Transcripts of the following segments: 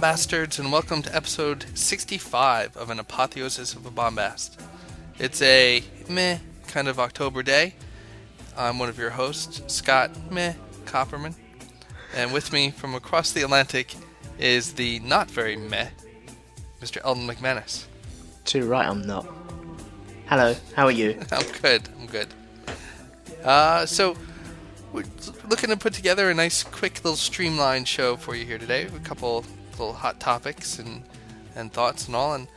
Bombastards, and welcome to episode 65 of An Apotheosis of a Bombast. It's a meh kind of October day. I'm one of your hosts, Scott Meh Copperman, and with me from across the Atlantic is the not very meh, Mr. Eldon McManus. Too right, I'm not. Hello, how are you? I'm good. I'm good. Uh, so we're looking to put together a nice, quick little streamlined show for you here today. A couple little hot topics and and thoughts and all. And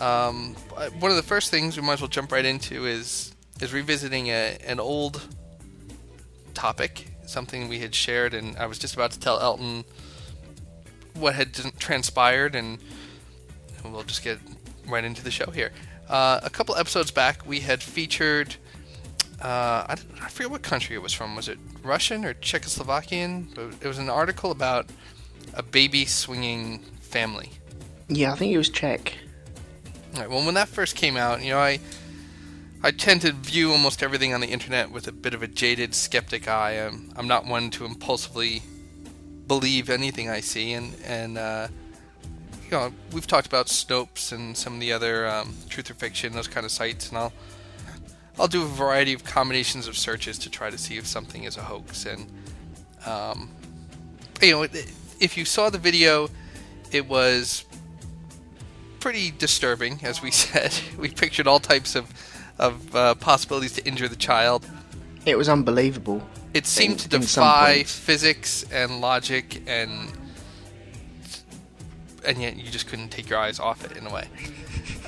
um, one of the first things we might as well jump right into is is revisiting a, an old topic, something we had shared, and I was just about to tell Eldon what had transpired, and we'll just get right into the show here. Uh, a couple episodes back, we had featured. Uh, I, I forget what country it was from. Was it Russian or Czechoslovakian? It was an article about a baby swinging family. Yeah, I think it was Czech. Right, well, when that first came out, you know, I I tend to view almost everything on the internet with a bit of a jaded skeptic eye. I'm, I'm not one to impulsively believe anything I see, and and uh, you know, we've talked about Snopes and some of the other um, truth or fiction, those kind of sites, and I'll I'll do a variety of combinations of searches to try to see if something is a hoax, and um, you know, if you saw the video, it was pretty disturbing, as we said. We pictured all types of of uh, possibilities to injure the child. It was unbelievable. It seemed in, to defy physics and logic, and and yet you just couldn't take your eyes off it in a way.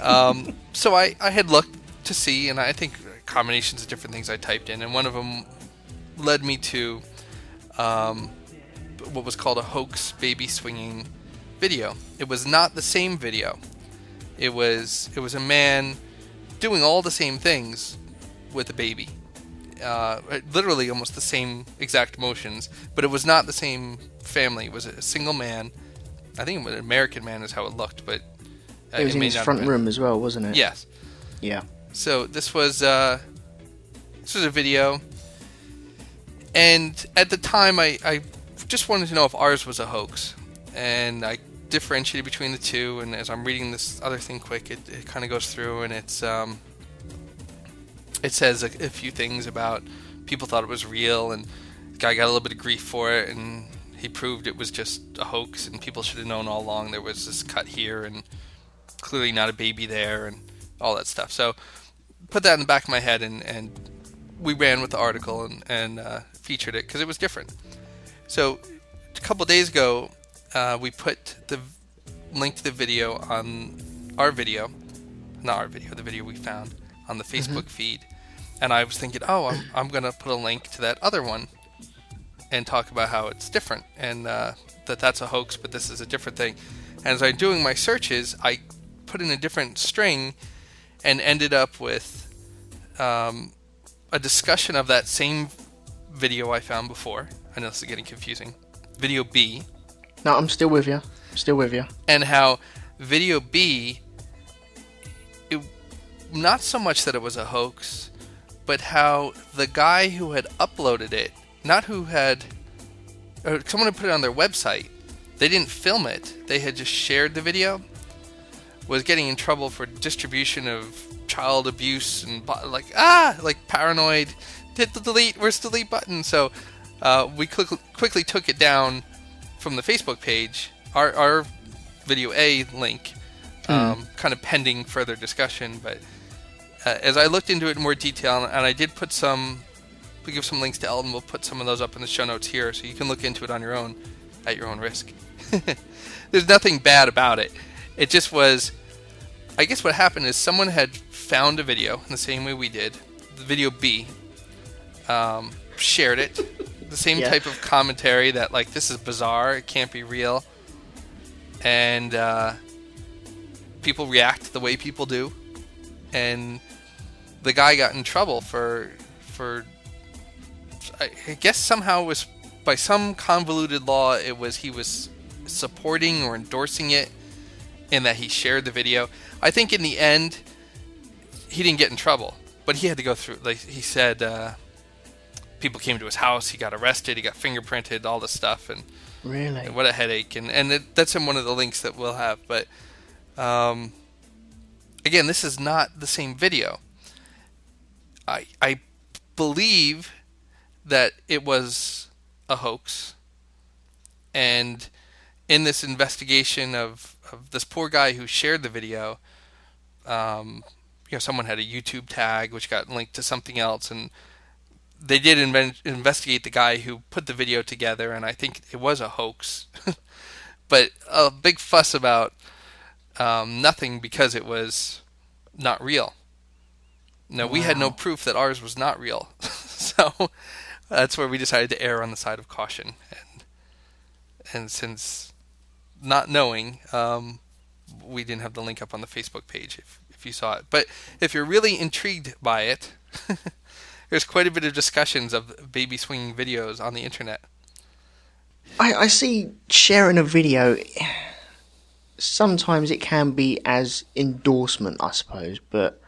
Um, so I, I had looked to see, and I think combinations of different things I typed in, and one of them led me to um, what was called a hoax baby swinging video. It was not the same video. It was it was a man doing all the same things with a baby. Uh, literally almost the same exact motions, but it was not the same family. It was a single man. I think it was an American man is how it looked, but uh, it was it in his front room as well, wasn't it? Yes. Yeah. So this was uh, this was a video, and at the time I, I just wanted to know if ours was a hoax, and I differentiated between the two. And as I'm reading this other thing quick, it, it kind of goes through and it's um, it says a, a, few things about people thought it was real, and the guy got a little bit of grief for it, and he proved it was just a hoax, and people should have known all along there was this cut here, and clearly not a baby there, and all that stuff. So put that in the back of my head, and, and we ran with the article and, and uh, featured it because it was different. So a couple days ago, uh, we put the link to the video on our video, not our video, the video we found on the Facebook mm-hmm. feed. And I was thinking, oh, I'm, I'm going to put a link to that other one and talk about how it's different and uh, that that's a hoax, but this is a different thing. And as I'm doing my searches, I put in a different string and ended up with um, a discussion of that same video I found before. I know this is getting confusing. Video B. No, I'm still with you. Still with you. And how video B, it, not so much that it was a hoax, but how the guy who had uploaded it, not who had, or someone had put it on their website, they didn't film it, they had just shared the video, was getting in trouble for distribution of child abuse and like ah like paranoid hit the delete where's the delete button so uh, we quickly, quickly took it down from the Facebook page, our, our video A link, mm. um, kind of pending further discussion. But uh, as I looked into it in more detail, and I did put some, we give some links to Eldon. We'll put some of those up in the show notes here, so you can look into it on your own, at your own risk. There's nothing bad about it. It just was. I guess what happened is someone had found a video in the same way we did, the video B, um, shared it, the same yeah. type of commentary that like this is bizarre, it can't be real, and uh, people react the way people do, and the guy got in trouble for for I guess somehow it was by some convoluted law it was he was supporting or endorsing it and that he shared the video. I think in the end he didn't get in trouble, but he had to go through like he said uh, people came to his house. He got arrested. He got fingerprinted. All this stuff, and Really? what a headache. And and it, that's in one of the links that we'll have. But um, again, this is not the same video. I I believe that it was a hoax, and in this investigation of, of this poor guy who shared the video, um, you know, someone had a YouTube tag which got linked to something else, and they did inven- investigate the guy who put the video together, and I think it was a hoax, but a big fuss about um, nothing because it was not real. No, we had no proof that ours was not real, so that's where we decided to err on the side of caution, and and since not knowing, um, we didn't have the link up on the Facebook page if, if you saw it. But if you're really intrigued by it, there's quite a bit of discussions of baby swinging videos on the internet. I, I see sharing a video. Sometimes it can be as endorsement, I suppose, but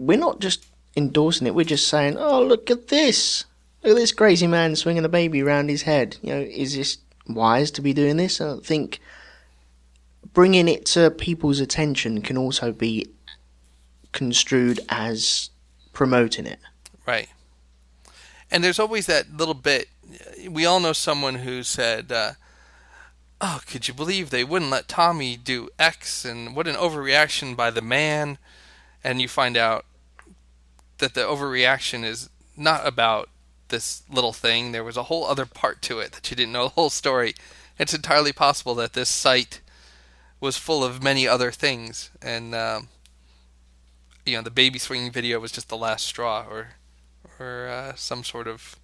we're not just endorsing it. We're just saying, "Oh, look at this! Look at this crazy man swinging a baby around his head." You know, is this wise to be doing this? I think bringing it to people's attention can also be construed as promoting it. Right. And there's always that little bit. We all know someone who said, uh, "Oh, could you believe they wouldn't let Tommy do X?" And what an overreaction by the man. And you find out that the overreaction is not about this little thing. There was a whole other part to it that you didn't know the whole story. It's entirely possible that this site was full of many other things, and um, you know the baby swinging video was just the last straw, or or uh, some sort of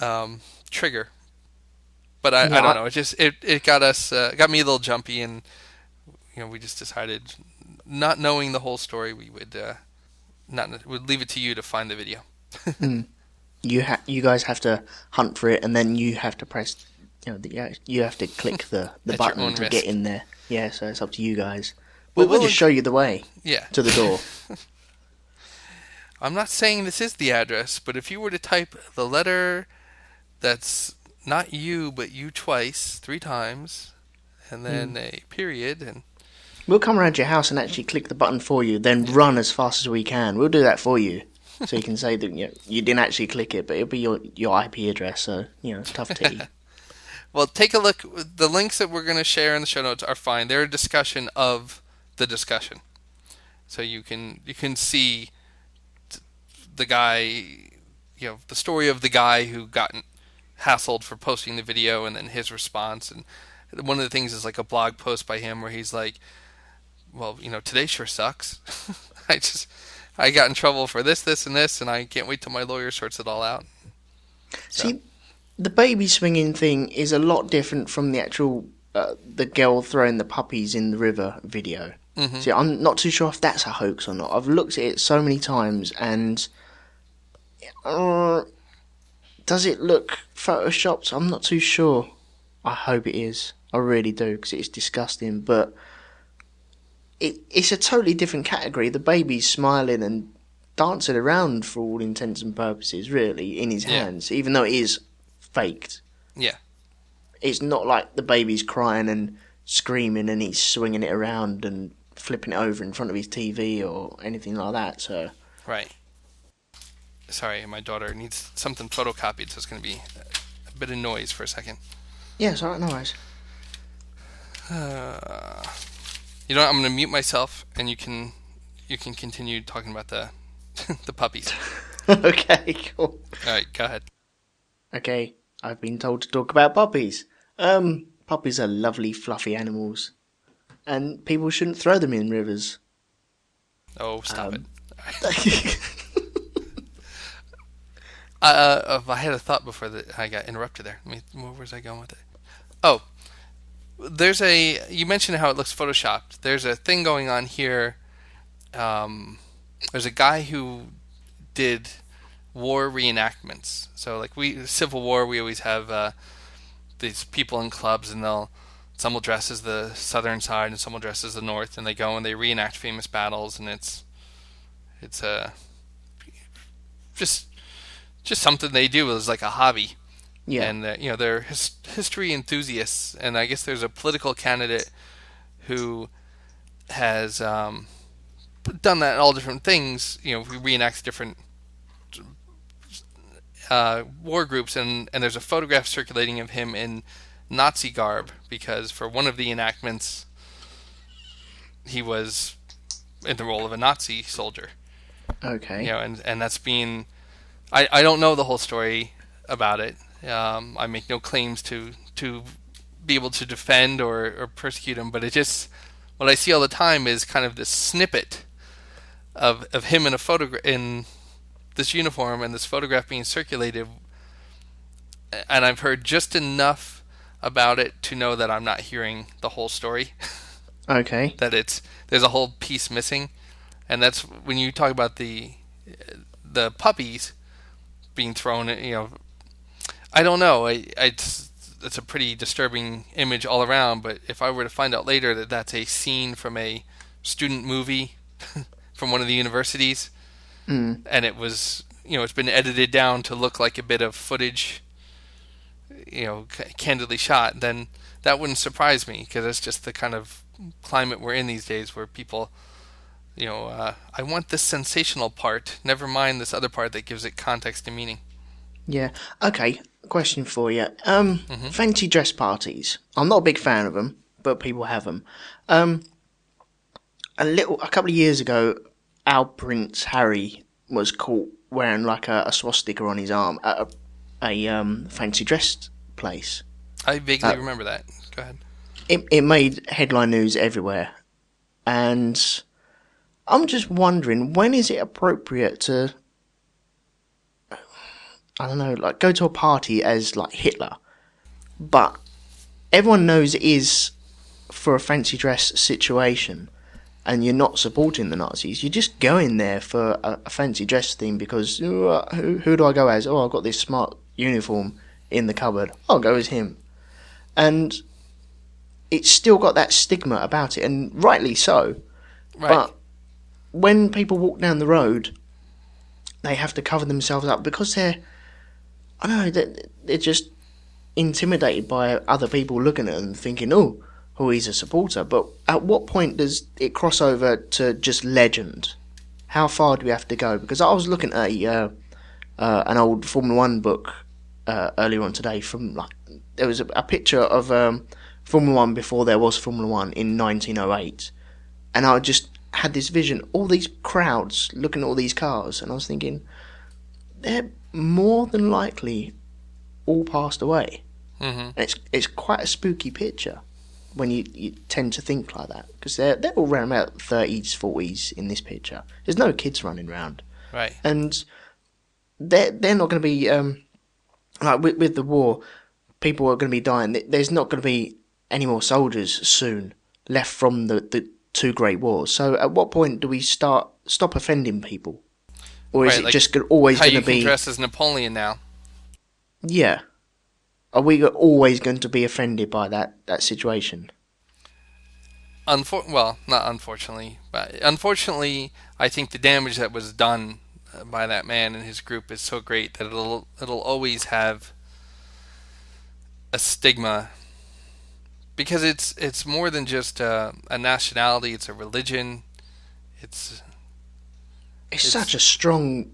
um, trigger. But I, I don't know. It just it, it got us uh, got me a little jumpy, and you know we just decided, not knowing the whole story, we would uh, not would leave it to you to find the video. you ha- you guys have to hunt for it, and then you have to press. You know, the, you have to click the, the button to risk. get in there. Yeah, so it's up to you guys. We'll we'll- just show you the way Yeah, to the door. I'm not saying this is the address, but if you were to type the letter that's not you but you twice, three times, and then hmm. a period, and we'll come around your house and actually click the button for you, then run as fast as we can. We'll do that for you, so you can say that you, know, you didn't actually click it, but it'll be your your IP address. So you know, it's tough tea. Well, take a look. The links that we're going to share in the show notes are fine. They're a discussion of the discussion, so you can you can see t- the guy, you know, the story of the guy who got hassled for posting the video, and then his response. And one of the things is like a blog post by him where he's like, "Well, you know, today sure sucks. I just I got in trouble for this, this, and this, and I can't wait till my lawyer sorts it all out." So- See, the baby swinging thing is a lot different from the actual uh, the girl throwing the puppies in the river video. Mhm. See, I'm not too sure if that's a hoax or not. I've looked at it so many times, and uh, does it look photoshopped? I'm not too sure. I hope it is. I really do because it's disgusting. But it, it's a totally different category. The baby's smiling and dancing around for all intents and purposes, really, in his Yeah. hands, even though it is faked. Yeah. It's not like the baby's crying and screaming and he's swinging it around and flipping it over in front of his TV or anything like that. So Right. Sorry, my daughter needs something photocopied, so it's going to be a bit of noise for a second. yeah, it's alright, no worries. Uh, you know, what? I'm going to mute myself, and you can you can continue talking about the the puppies. okay, cool. All right, go ahead. Okay, I've been told to talk about puppies. Um, puppies are lovely, fluffy animals, and people shouldn't throw them in rivers. Oh, stop Um, it. Uh, uh, I had a thought before that I got interrupted there. Let me, where was I going with it? Oh, there's a. You mentioned how it looks photoshopped. There's a thing going on here. Um, there's a guy who did war reenactments. So, like we Civil War, we always have uh, these people in clubs, and they'll some will dress as the southern side, and some will dress as the north, and they go and they reenact famous battles, and it's it's a just just something they do as like a hobby. Yeah. And uh, you know they're his- history enthusiasts, and I guess there's a political candidate who has um, done that in all different things. You know, reenacts different uh, war groups, and and there's a photograph circulating of him in Nazi garb because for one of the enactments he was in the role of a Nazi soldier. okay. You know, and and that's being I, I don't know the whole story about it. Um, I make no claims to to be able to defend or, or persecute him, but it just what I see all the time is kind of this snippet of of him in a photograph in this uniform and this photograph being circulated, and I've heard just enough about it to know that I'm not hearing the whole story. Okay. that it's there's a whole piece missing, and that's when you talk about the the puppies being thrown. You know, I don't know. I, I it's, it's a pretty disturbing image all around. But if I were to find out later that that's a scene from a student movie from one of the universities, Mm. and it was you know it's been edited down to look like a bit of footage, you know, c- candidly shot, then that wouldn't surprise me because it's just the kind of climate we're in these days where people you know uh, i want this sensational part never mind this other part that gives it context and meaning Yeah. Okay. Question for you. Um, fancy dress parties. I'm not a big fan of them, but people have them. Um, a little, a couple of years ago, our Prince Harry was caught wearing like a, a swastika on his arm at a, a um, fancy dress place. i vaguely Uh, remember that go ahead It, it made headline news everywhere, and I'm just wondering when is it appropriate to I don't know, like go to a party as like Hitler, but everyone knows it is for a fancy dress situation, and you're not supporting the Nazis. You're just going there for a, a fancy dress theme because uh, who who do I go as? Oh, I've got this smart uniform in the cupboard. I'll go as him, and it's still got that stigma about it, and rightly so. right But when people walk down the road, they have to cover themselves up because they're, I don't know, they're, they're just intimidated by other people looking at them thinking, oh, oh, he's a supporter. But at what point does it cross over to just legend? How far do we have to go? Because I was looking at a, uh, uh, an old Formula One book uh, earlier on today from like there was a, a picture of um, Formula One before there was Formula One in 1908 and I just had this vision, all these crowds looking at all these cars, and I was thinking, they're more than likely all passed away. hmm And it's it's quite a spooky picture when you, you tend to think like that because they're they're all around about thirties, forties in this picture. There's no kids running around, right and they're they're not going to be um like with, with the war, people are going to be dying. There's not going to be any more soldiers soon left from the, the two great wars. So at what point do we start stop offending people, or is Right, it like just always going to be? dressed as napoleon now Yeah, are we always going to be offended by that that situation? Unfor- well not unfortunately but unfortunately i think the damage that was done uh, by that man and his group is so great that it'll it'll always have a stigma because it's it's more than just a, a nationality it's a religion it's It's, It's- such a strong,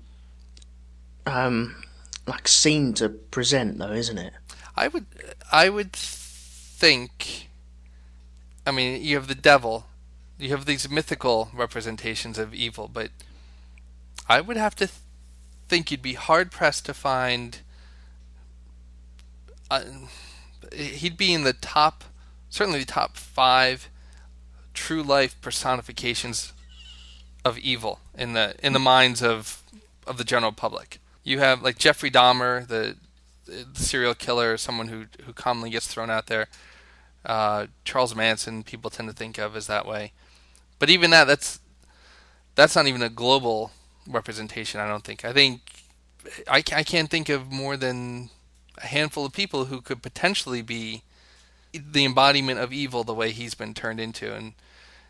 um, like scene to present, though, isn't it? I would I would think I mean you have the devil you have these mythical representations of evil but I would have to th- think you'd be hard pressed to find uh, he'd be in the top certainly the top 5 true life personifications of evil in the in the minds of of the general public you have like Jeffrey Dahmer the the serial killer, someone who who commonly gets thrown out there. Uh, Charles Manson, people tend to think of as that way, but even that, that's that's not even a global representation. I don't think. I think I, I can't think of more than a handful of people who could potentially be the embodiment of evil the way he's been turned into, and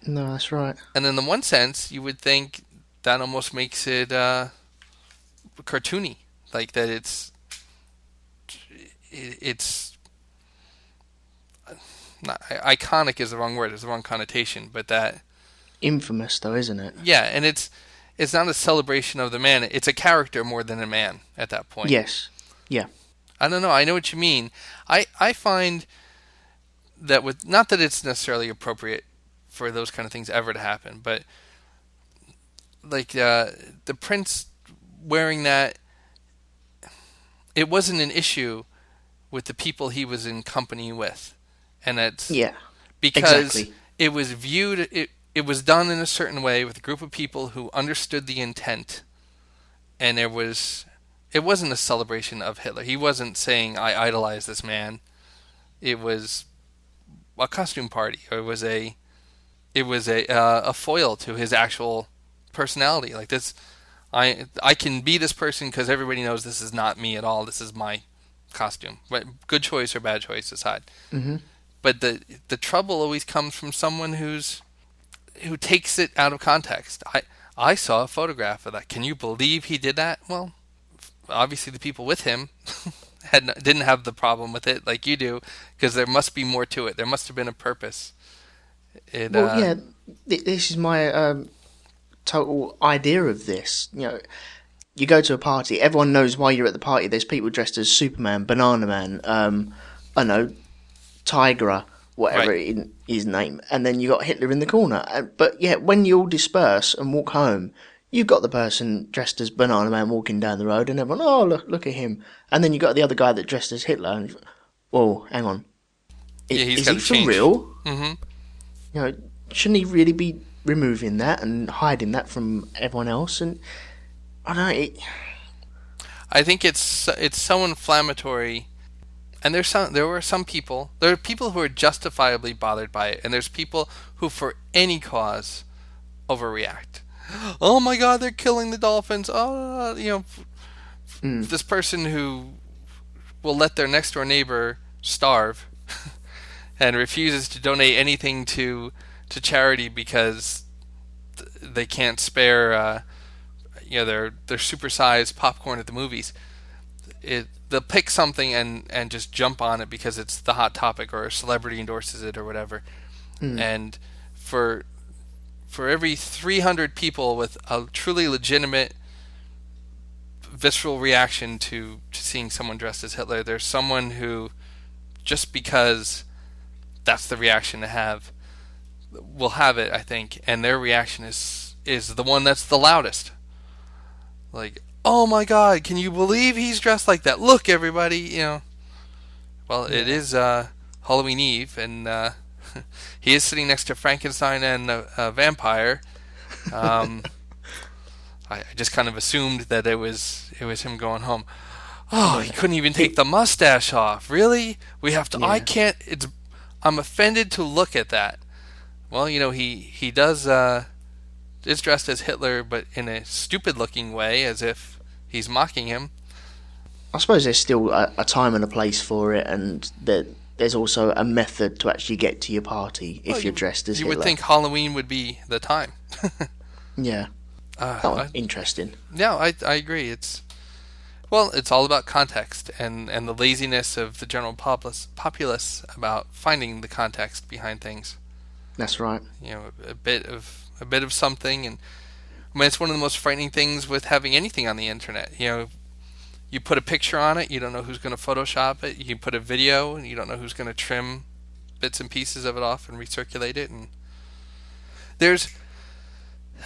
No, that's right. and in the one sense, you would think that almost makes it uh, cartoony like that it's it's not iconic is the wrong word, it's the wrong connotation, but that infamous though, isn't it? Yeah, and it's it's not a celebration of the man; it's a character more than a man at that point. Yes. Yeah. I don't know. I know what you mean. I I find that with not that it's necessarily appropriate for those kind of things ever to happen, but like uh, the prince wearing that, it wasn't an issue with the people he was in company with, and it's yeah because exactly. it was viewed it it was done in a certain way with a group of people who understood the intent, and there was it wasn't a celebration of Hitler. He wasn't saying I idolize this man. It was a costume party. It was a it was a uh, a foil to his actual personality. Like this, I I can be this person because everybody knows this is not me at all. This is my costume. But good choice or bad choice aside. Mm-hmm. But the the trouble always comes from someone who's who takes it out of context. I I saw a photograph of that. Can you believe he did that? Well, obviously the people with him had didn't have the problem with it like you do because there must be more to it. There must have been a purpose. It, well, uh, yeah, this is my um, total idea of this. You know, you go to a party, everyone knows why you're at the party. There's people dressed as Superman, Banana Man, um, I know, Tigra, whatever Right. in his name, and then you got Hitler in the corner. But yeah, when you all disperse and walk home, you've got the person dressed as Banana Man walking down the road, and everyone, oh look, look at him. And then you got the other guy that dressed as Hitler, and whoa, hang on, Yeah, he's is he for real? hmm you know, shouldn't he really be removing that and hiding that from everyone else? And I don't know. It, I think it's it's so inflammatory, and there's some there were some people there are people who are justifiably bothered by it, and there's people who for any cause overreact. Oh my God, they're killing the dolphins! Oh, you know, Mm. this person who will let their next door neighbor starve and refuses to donate anything to to charity because they can't spare uh, you know their their supersized popcorn at the movies. It they'll pick something and and just jump on it because it's the hot topic or a celebrity endorses it or whatever. And for for every 300 people with a truly legitimate visceral reaction to, to seeing someone dressed as Hitler, there's someone who just because that's the reaction to have will have it, I think, and their reaction is is the one that's the loudest. Like, "Oh my god, can you believe he's dressed like that? Look everybody, you know." Well, it is uh Halloween Eve and uh he is sitting next to Frankenstein and a, a vampire. Um, I, I just kind of assumed that it was it was him going home. Oh, he couldn't even take the mustache off. Really? We have to. I can't. It's. I'm offended to look at that. Well, you know, he he does uh, is dressed as Hitler, but in a stupid-looking way, as if he's mocking him. I suppose there's still a, a time and a place for it, and that there's also a method to actually get to your party if Well, you're dressed as you Hitler. would think Halloween would be the time. Yeah. Uh, Oh, I- interesting. No, I I agree. It's well, it's all about context and and the laziness of the general populace populace about finding the context behind things. That's right. You know, a bit of a bit of something, and I mean, it's one of the most frightening things with having anything on the internet. You know, you put a picture on it, you don't know who's going to Photoshop it. You put a video, and you don't know who's going to trim bits and pieces of it off and recirculate it. And there's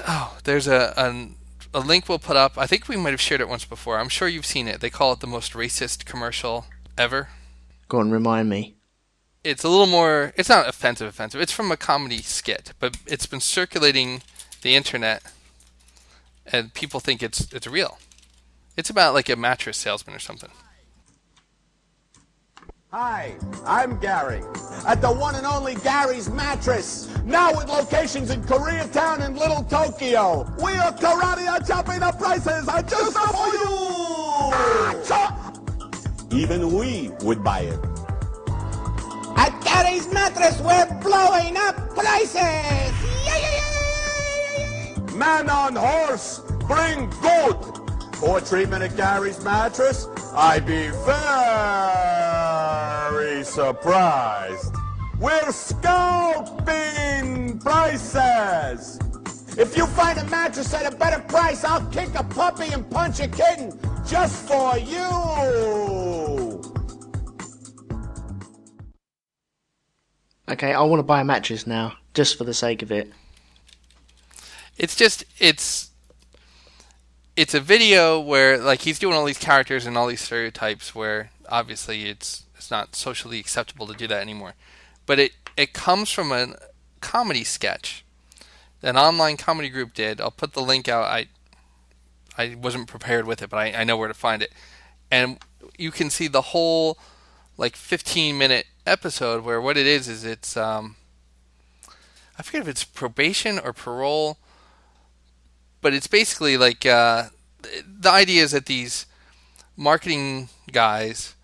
oh, there's a an, a link we'll put up. I think we might have shared it once before. I'm sure you've seen it. They call it the most racist commercial ever. Go on, remind me. It's a little more. It's not offensive. Offensive. It's from a comedy skit, but it's been circulating the internet, and people think it's it's real. It's about like a mattress salesman or something. Hi, I'm Gary at the one and only Gary's Mattress. Now with locations in Koreatown and Little Tokyo. We are karate are chopping the prices are just for you. Even we would buy it. At Gary's Mattress, we're blowing up prices! Man on horse, bring goat. Poor treatment at Gary's mattress? I'd be very surprised. We're scalping prices. If you find a mattress at a better price, I'll kick a puppy and punch a kitten just for you. Okay, I want to buy a mattress now, just for the sake of it. It's just it's it's a video where like he's doing all these characters and all these stereotypes where obviously it's it's not socially acceptable to do that anymore. But it it comes from a comedy sketch. An online comedy group did. I'll put the link out. I I wasn't prepared with it, but I, I know where to find it. And you can see the whole like 15 minute episode where what it is is it's um I forget if it's probation or parole, but it's basically like uh, the idea is that these marketing guys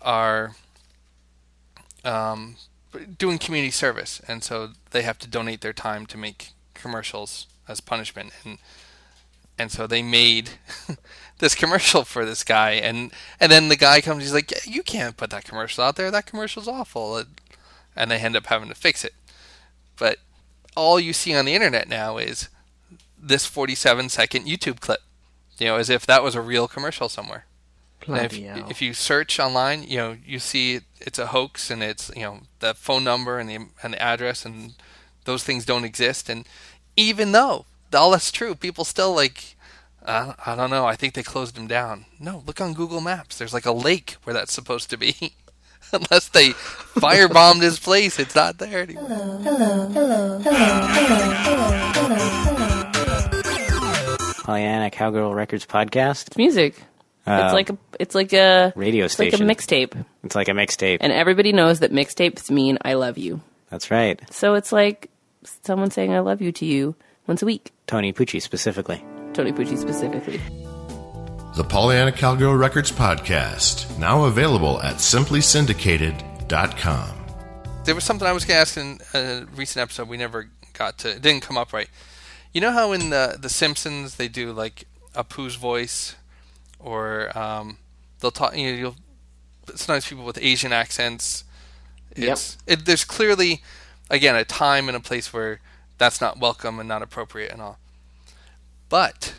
are um, doing community service, and so they have to donate their time to make commercials as punishment, and and so they made this commercial for this guy, and and then the guy comes, he's like, "You can't put that commercial out there. That commercial's awful," and they end up having to fix it. But all you see on the internet now is this 47 second YouTube clip, you know, as if that was a real commercial somewhere. And if, if you search online, you know, you see it's a hoax and it's, you know, the phone number and the, and the address and those things don't exist. And even though all that's true, people still like, uh, I don't know, I think they closed them down. No, look on Google Maps. There's like a lake where that's supposed to be. Unless they firebombed his place, it's not there anymore. Pollyanna Cowgirl Records podcast. It's music. Uh, it's like a it's like a radio station. it's like a mixtape, It's like a mixtape. and everybody knows that mixtapes mean I love you. That's right. So it's like someone saying I love you to you once a week. Tony Pucci specifically. Tony Pucci specifically. The Pollyanna Cowgirl Records podcast, now available at simplysyndicated.com. There was something I was going to ask in a recent episode we never got to. It didn't come up right. You know how in the The Simpsons they do like Apu's voice, or um, they'll talk. You know, you'll sometimes people with Asian accents. It's it, there's clearly again a time and a place where that's not welcome and not appropriate and all. But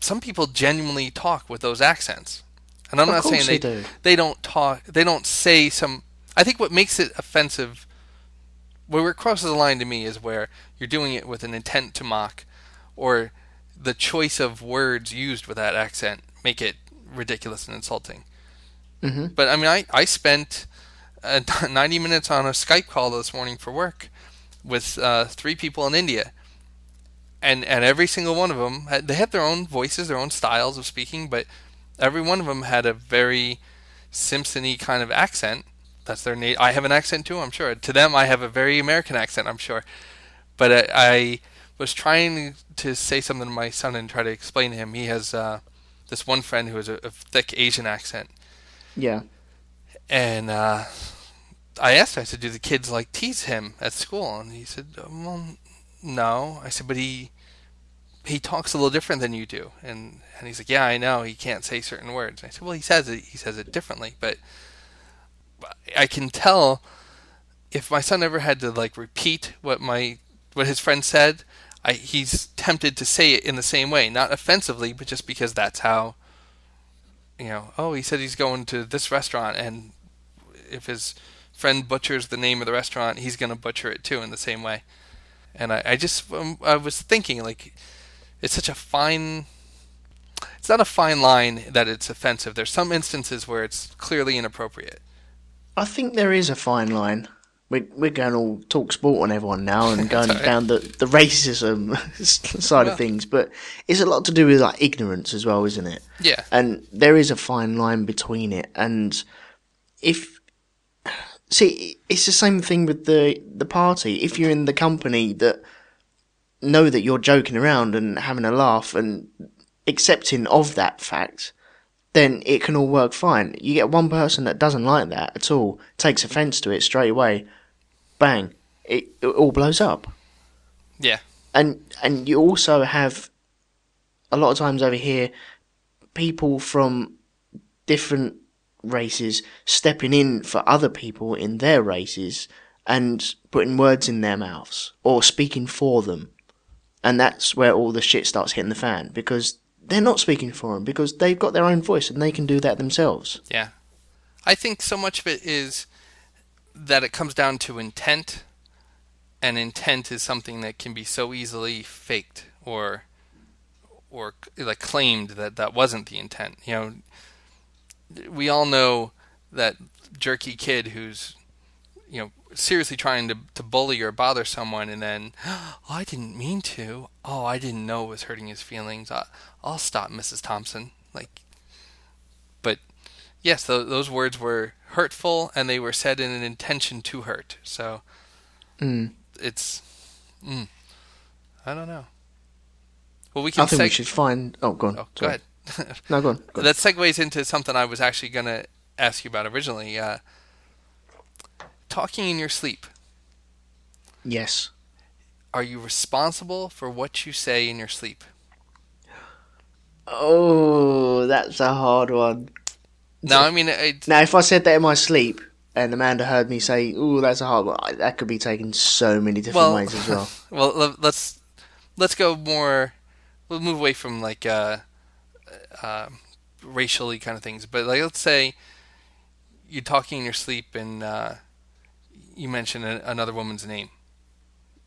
some people genuinely talk with those accents. And I'm Of not saying they they do. they don't talk they don't say some I think what makes it offensive where it crosses the line to me is where you're doing it with an intent to mock or the choice of words used with that accent make it ridiculous and insulting. Mm-hmm. But I mean I I spent uh, 90 minutes on a Skype call this morning for work with uh, three people in India and and every single one of them had, they had their own voices, their own styles of speaking, but every one of them had a very Simpsony kind of accent. That's their name. I have an accent too, I'm sure. To them, I have a very American accent, I'm sure. But I, I was trying to say something to my son and try to explain to him. He has uh, this one friend who has a, a thick Asian accent, Yeah. and uh, I asked him, I said, "Do the kids like tease him at school?" And he said, "Well, no." I said, "But he he talks a little different than you do." And and he's like, "Yeah, I know. He can't say certain words." I said, "Well, he says it. He says it differently, but I can tell if my son ever had to like repeat what my what his friend said." I, he's tempted to say it in the same way, not offensively, but just because that's how you know, oh, he said he's going to this restaurant, and if his friend butchers the name of the restaurant, he's going to butcher it too in the same way. And I, I just, um, I was thinking, like, it's such a fine. It's not a fine line that it's offensive. There's some instances where it's clearly inappropriate. I think there is a fine line. We're, we're going all talk sport on everyone now and going down the, the racism side Yeah. of things, but it's a lot to do with like ignorance as well, isn't it? Yeah. And there is a fine line between it. And if see, it's the same thing with the the party. If you're in the company that know that you're joking around and having a laugh and accepting of that fact, then it can all work fine. You get one person that doesn't like that at all, takes offence to it straight away, bang, it, it all blows up. Yeah. And and you also have a lot of times over here, people from different races stepping in for other people in their races and putting words in their mouths or speaking for them. And that's where all the shit starts hitting the fan because they're not speaking for them because they've got their own voice and they can do that themselves. Yeah. I think so much of it is that it comes down to intent, and intent is something that can be so easily faked or or like claimed that that wasn't the intent. You know, we all know that jerky kid who's you know seriously trying to to bully or bother someone and then oh, I didn't mean to. Oh, I didn't know it was hurting his feelings. I, I'll stop, Mrs. Thompson. Like but yes, th- those words were hurtful and they were said in an intention to hurt. So Mm. it's mm, I don't know. Well, we can I think we should find. Oh, go on. Oh, go ahead. No, go on. Go that segues into something I was actually going to ask you about originally. Uh, talking in your sleep. Yes. Are you responsible for what you say in your sleep? Oh, that's a hard one. No, I mean, it, Now, if I said that in my sleep and Amanda heard me say, "Ooh, that's a hard one," that could be taken so many different well, ways as well. well, let's let's go more. We'll move away from like uh, uh, racially kind of things, but like let's say you're talking in your sleep and uh, you mention a, another woman's name.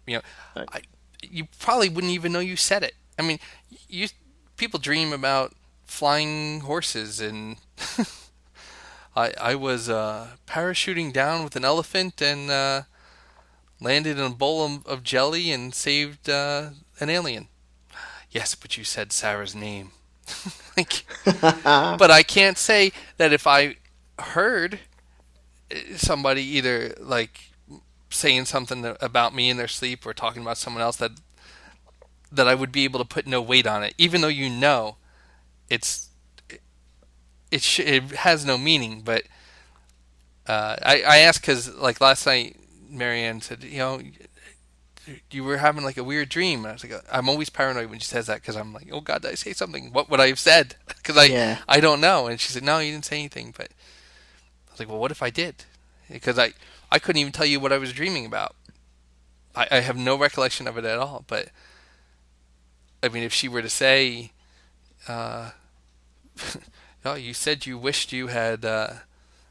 You know, Right. I, you probably wouldn't even know you said it. I mean, you people dream about flying horses and. I, I was uh, parachuting down with an elephant and uh, landed in a bowl of, of jelly and saved uh, an alien. Yes, but you said Sarah's name. like, but I can't say that if I heard somebody either like saying something about me in their sleep or talking about someone else that that I would be able to put no weight on it, even though you know it's it sh- it has no meaning. But uh, I I asked because like last night, Marianne said, you know, you were having like a weird dream. And I was like, I'm always paranoid when she says that because I'm like, oh God, did I say something? What would I have said? Because I Yeah. I don't know. And she said, no, you didn't say anything. But Like, well, what if I did? Because I I couldn't even tell you what I was dreaming about. I, I have no recollection of it at all. But I mean, if she were to say, uh, "Oh, you said you wished you had uh,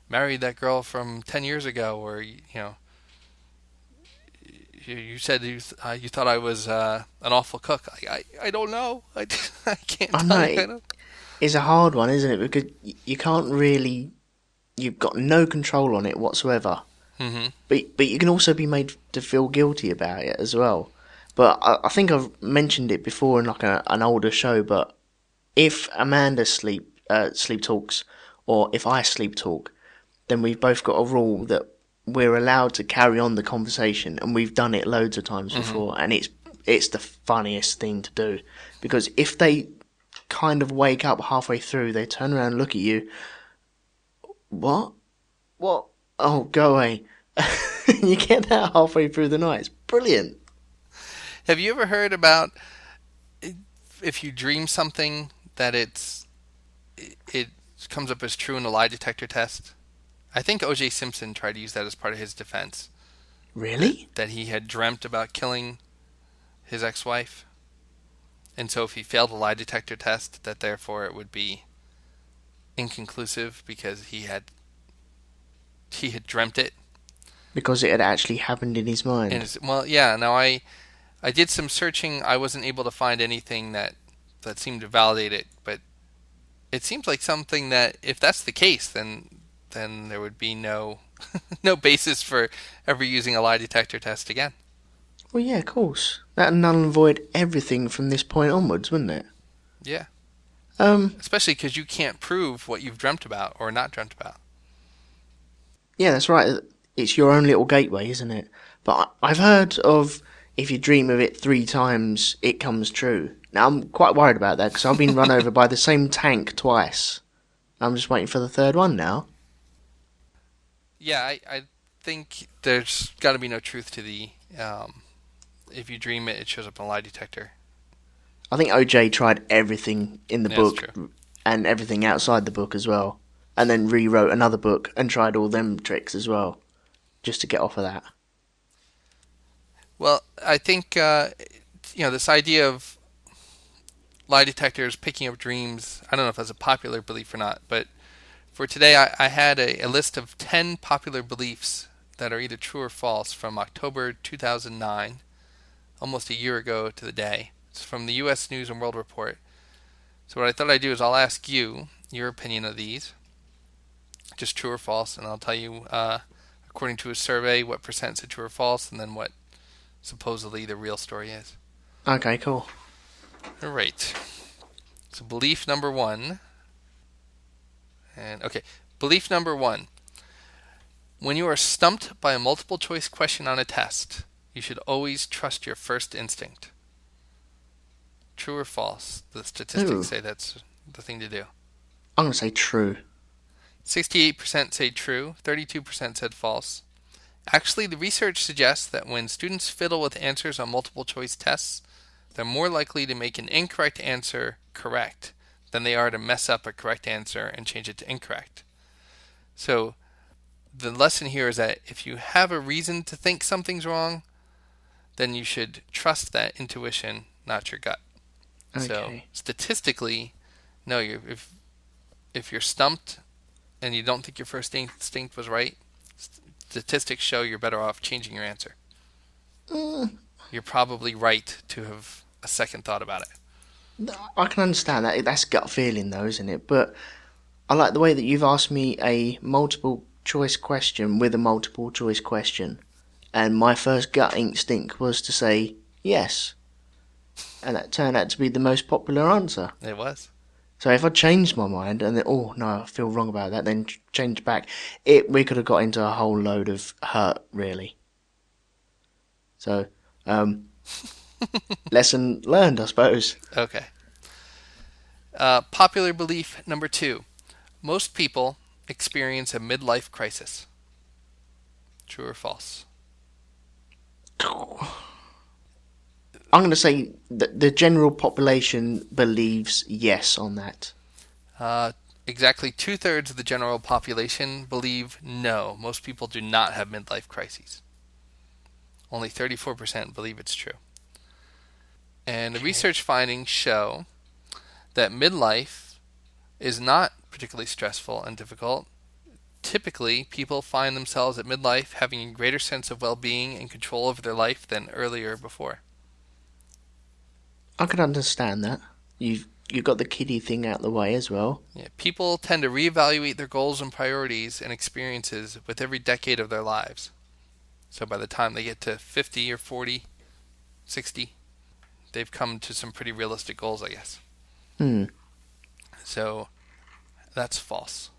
married that girl from ten years ago," or you know, you, you said you th- uh, you thought I was uh, an awful cook. I, I I don't know. I, I can't. I tell know. It- It's a hard one, isn't it? Because you can't really, you've got no control on it whatsoever. Mhm. But but you can also be made to feel guilty about it as well. But I, I think I've mentioned it before in like a, an older show. But if Amanda sleep uh, sleep talks, or if I sleep talk, then we've both got a rule that we're allowed to carry on the conversation, and we've done it loads of times before, and it's it's the funniest thing to do because if they kind of wake up halfway through, they turn around and look at you. What? What? Oh, go away. you get that halfway through the night. It's brilliant. Have you ever heard about if you dream something that it's it, it comes up as true in a lie detector test? I think O.J. Simpson tried to use that as part of his defense. Really? that he had dreamt about killing his ex-wife, and so if he failed a lie detector test, that therefore it would be inconclusive because he had he had dreamt it. Because it had actually happened in his mind. And well, yeah. Now I I did some searching. I wasn't able to find anything that that seemed to validate it, but it seems like something that if that's the case, then then there would be no no basis for ever using a lie detector test again. Well, yeah, of course. That'd null and void everything from this point onwards, wouldn't it? Yeah. Um, Especially because you can't prove what you've dreamt about or not dreamt about. yeah, that's right. It's your own little gateway, isn't it? But I've heard of if you dream of it three times, it comes true. Now, I'm quite worried about that because I've been run over by the same tank twice. I'm just waiting for the third one now. Yeah, I, I think there's got to be no truth to the um, if you dream it, it shows up in a lie detector. I think OJ tried everything in the Yeah, book and everything outside the book as well, and then rewrote another book and tried all them tricks as well, just to get off of that. Well, I think uh, you know this idea of lie detectors picking up dreams. I don't know if that's a popular belief or not, but for today, I, I had a, a list of ten popular beliefs that are either true or false from October 2009, almost a year ago to the day. It's from the U.S. News and World Report. So what I thought I'd do is I'll ask you your opinion of these, just true or false, and I'll tell you, uh, according to a survey, what percent said true or false, and then what supposedly the real story is. Okay, cool. All right. So belief number one. And okay, belief number one. When you are stumped by a multiple choice question on a test, you should always trust your first instinct. True or false? The statistics Ooh. say that's the thing to do. I'm gonna say true. 68% say true, 32% said false. Actually, the research suggests that when students fiddle with answers on multiple choice tests, they're more likely to make an incorrect answer correct than they are to mess up a correct answer and change it to incorrect. So, the lesson here is that if you have a reason to think something's wrong, then you should trust that intuition, not your gut. So, statistically, no, you're, if if you're stumped and you don't think your first instinct was right, statistics show you're better off changing your answer. Mm. You're probably right to have a second thought about it. I can understand that. That's gut feeling, though, isn't it? But I like the way that you've asked me a multiple choice question with a multiple choice question, and my first gut instinct was to say yes, and that turned out to be the most popular answer. It was. So if I changed my mind and then, oh no, I feel wrong about that, then ch- change back, it we could have got into a whole load of hurt, really. So, um, lesson learned, I suppose. Okay. Uh, popular belief number two most people experience a midlife crisis. True or false? I'm going to say that the general population believes yes on that. Uh, exactly two thirds of the general population believe no, most people do not have midlife crises. Only 34% believe it's true. And the research findings show that midlife is not particularly stressful and difficult. Typically, people find themselves at midlife having a greater sense of well being and control over their life than earlier before. I can understand that. You've you got the kiddie thing out the way as well. Yeah, people tend to reevaluate their goals and priorities and experiences with every decade of their lives. So by the time they get to 50 or 40, 60, they've come to some pretty realistic goals, I guess. Hmm. So that's false.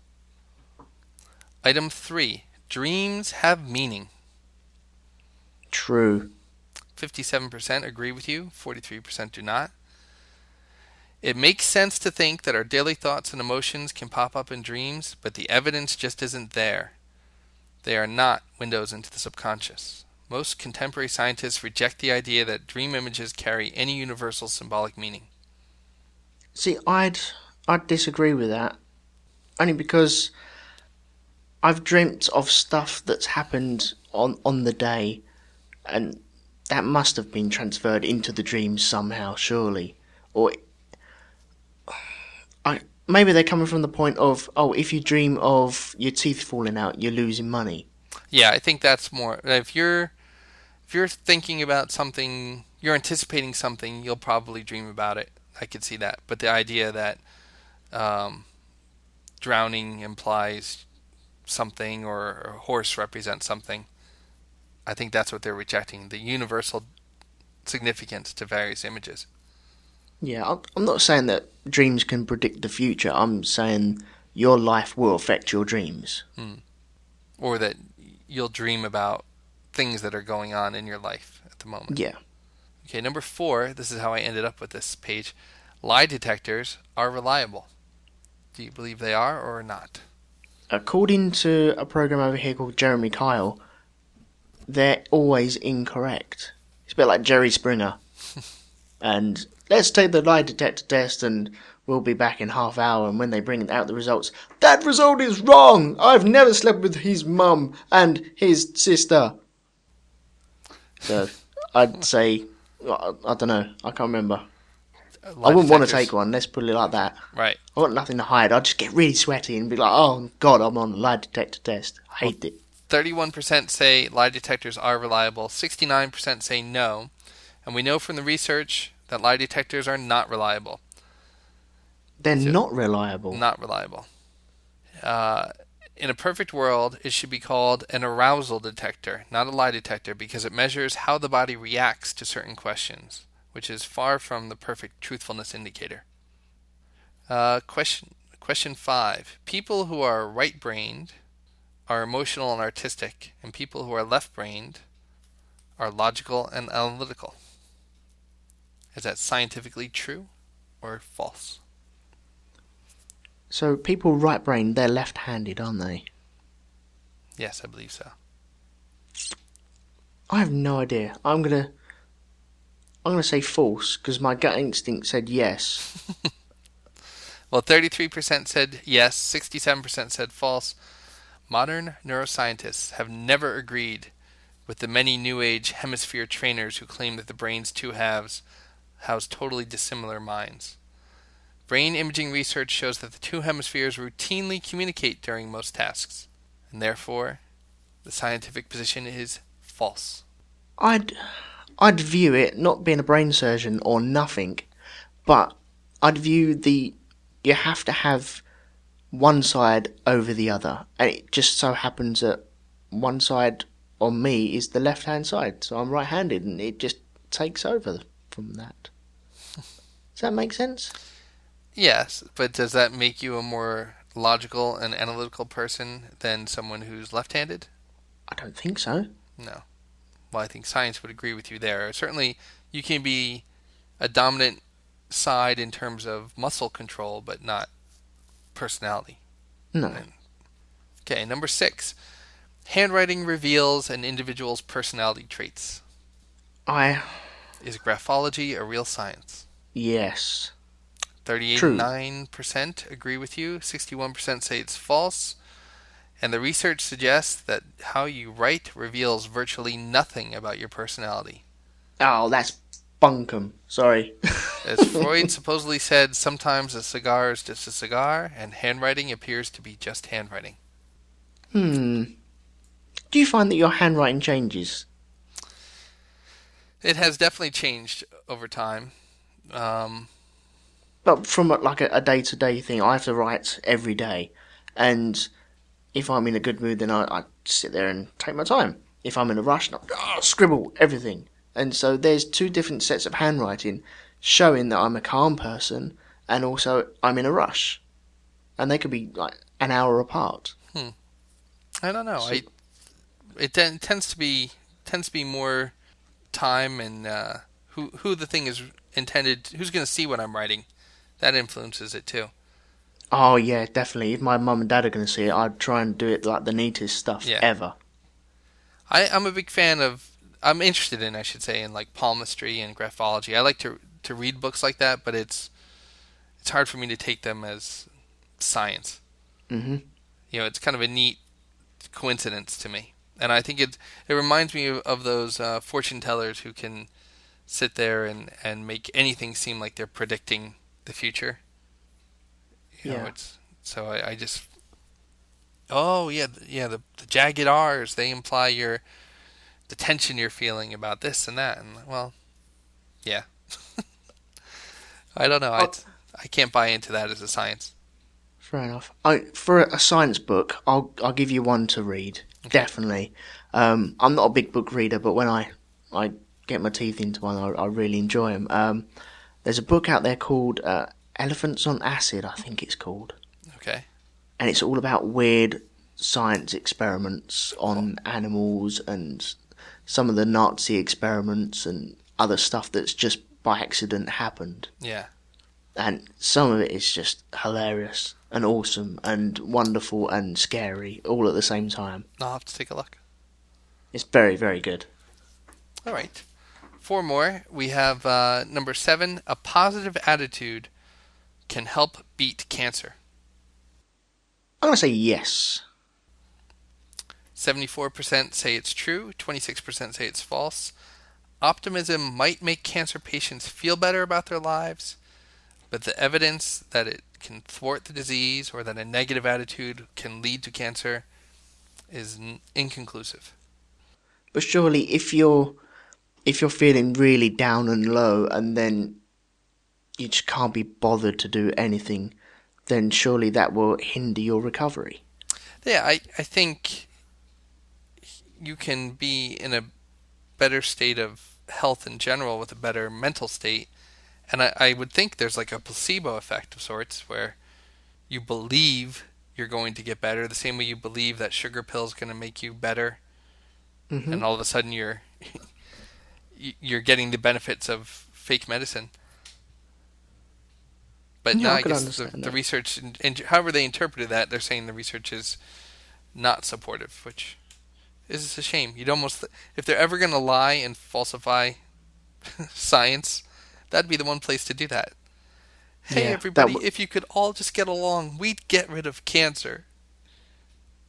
Item 3 Dreams have meaning. True. 57% agree with you, 43% do not. It makes sense to think that our daily thoughts and emotions can pop up in dreams, but the evidence just isn't there. They are not windows into the subconscious. Most contemporary scientists reject the idea that dream images carry any universal symbolic meaning. See, I'd I'd disagree with that. Only because I've dreamt of stuff that's happened on on the day and that must have been transferred into the dream somehow, surely. Or I maybe they're coming from the point of, oh, if you dream of your teeth falling out, you're losing money. Yeah, I think that's more if you're if you're thinking about something, you're anticipating something, you'll probably dream about it. I could see that. But the idea that um, drowning implies something or a horse represents something, I think that's what they're rejecting the universal significance to various images. Yeah, I'm- I'm not saying that dreams can predict the future. I'm saying your life will affect your dreams. Hmm. Or that you'll dream about things that are going on in your life at the moment. Yeah. Okay, number four, this is how I ended up with this page. Lie detectors are reliable. Do you believe they are or not? According to a program over here called Jeremy Kyle, they're always incorrect. It's a bit like Jerry Springer and let's take the lie detector test and we'll be back in half hour. And when they bring out the results, that result is wrong. I've never slept with his mum and his sister. So I'd say, I, I don't know, I can't remember. I wouldn't want to take one. Let's put it like that. Right. I got nothing to hide. I'd just get really sweaty and be like, "Oh God, I'm on the lie detector test. I hate it." 31% say lie detectors are reliable, 69% say no, and we know from the research that lie detectors are not reliable. They're not reliable. Not reliable. Uh, in a perfect world, it should be called an arousal detector, not a lie detector, because it measures how the body reacts to certain questions, which is far from the perfect truthfulness indicator. Uh, question question five: People who are right-brained are emotional and artistic, and people who are left-brained are logical and analytical. Is that scientifically true or false? So people right brained, they're left-handed, aren't they? Yes, I believe so. I have no idea. I'm gonna, I'm gonna say false because my gut instinct said yes. Well, 33% said yes, 67% said false. Modern neuroscientists have never agreed with the many New Age hemisphere trainers who claim that the brain's two halves house totally dissimilar minds. Brain imaging research shows that the two hemispheres routinely communicate during most tasks, and therefore, the scientific position is false. I'd, I'd view it not being a brain surgeon or nothing, but I'd view the, you have to have one side over the other, and it just so happens that one side on me is the left-hand side, so I'm right-handed, and it just takes over from that. Does that make sense? Yes, but does that make you a more logical and analytical person than someone who's left handed? I don't think so. No. Well, I think science would agree with you there. Certainly, you can be a dominant side in terms of muscle control, but not personality. No. Okay, number six. Handwriting reveals an individual's personality traits. I Is graphology a real science? yes. 39% agree with you, 61% say it's false. And the research suggests that how you write reveals virtually nothing about your personality. Oh, that's bunkum. Sorry. As Freud supposedly said, sometimes a cigar is just a cigar, and handwriting appears to be just handwriting. hmm. Do you find that your handwriting changes? It has definitely changed over time. Um, But from a, like a day to day thing, I have to write every day, and if I'm in a good mood, then I, I sit there and take my time. If I'm in a rush, I ah, scribble everything. And so there's two different sets of handwriting, showing that I'm a calm person and also I'm in a rush, and they could be like an hour apart. I don't know. I it ten- tends to be tends to be more time and uh, who who the thing is intended. Who's going to see what I'm writing? That influences it too. Oh yeah, definitely. If my mum and dad are going to see it, I'd try and do it like the neatest stuff Yeah. ever. I, I'm a big fan of. I'm interested in, I should say, in like palmistry and graphology. I like to to read books like that, but it's it's hard for me to take them as science. hmm You know, it's kind of a neat coincidence to me, and I think it it reminds me of, of those uh, fortune tellers who can sit there and and make anything seem like they're predicting the future. You know, Yeah. it's so I, I just oh yeah yeah the the jagged R's they imply your the tension you're feeling about this and that and well yeah I don't know I I can't buy into that as a science Fair enough. I, for a science book, I'll I'll give you one to read. Definitely. Um, I'm not a big book reader, but when I I get my teeth into one, I, I really enjoy them. Um, there's a book out there called uh, Elephants on Acid, I think it's called, okay and it's all about weird science experiments on animals and some of the Nazi experiments and other stuff that's just by accident happened yeah and some of it is just hilarious and awesome and wonderful and scary all at the same time. I'll have to take a look It's very, very good. all right four more. We have uh, number seven. A positive attitude can help beat cancer. I'm gonna say yes. 74% say it's true, 26% say it's false. Optimism might make cancer patients feel better about their lives, but the evidence that it can thwart the disease or that a negative attitude can lead to cancer is n- inconclusive. But surely, if you're if you're feeling really down and low, and then you just can't be bothered to do anything, then surely that will hinder your recovery. Yeah, I, I think you can be in a better state of health in general with a better mental state. And I, I would think there's like a placebo effect of sorts where you believe you're going to get better the same way you believe that sugar pill is going to make you better Mm-hmm. and all of a sudden you're you're getting the benefits of fake medicine but no, I I guess the, the research, and, and however they interpreted that, they're saying the research is not supportive, which is a shame. You'd almost, if they're ever going to lie and falsify science, that'd be the one place to do that. Hey, Yeah, that everybody, w- if you could all just get along, we'd get rid of cancer.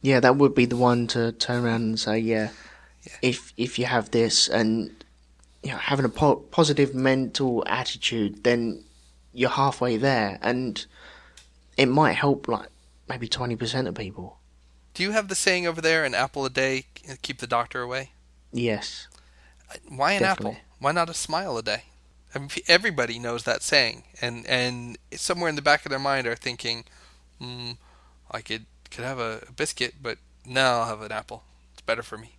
Yeah, that would be the one to turn around and say, yeah, if if you have this and you know having a po- positive mental attitude, then you're halfway there, and it might help like maybe twenty percent of people. Do you have the saying over there, an apple a day, keep the doctor away? Yes, Why an apple? Why not a smile a day? I mean, everybody knows that saying, and and somewhere in the back of their mind are thinking, mm, I could could have a, a biscuit, but no, I'll have an apple. It's better for me.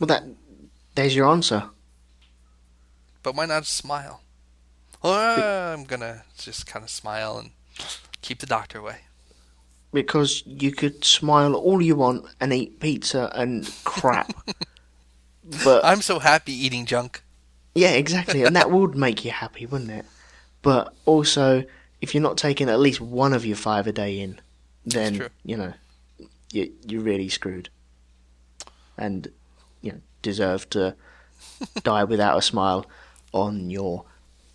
well that there's your answer. But why not a smile? Well, I'm gonna just kind of smile and keep the doctor away. Because you could smile all you want and eat pizza and crap. but I'm so happy eating junk. yeah, exactly, and that would make you happy, wouldn't it? But also, if you're not taking at least one of your five a day in, then you know you you're really screwed, and you know deserve to die without a smile on your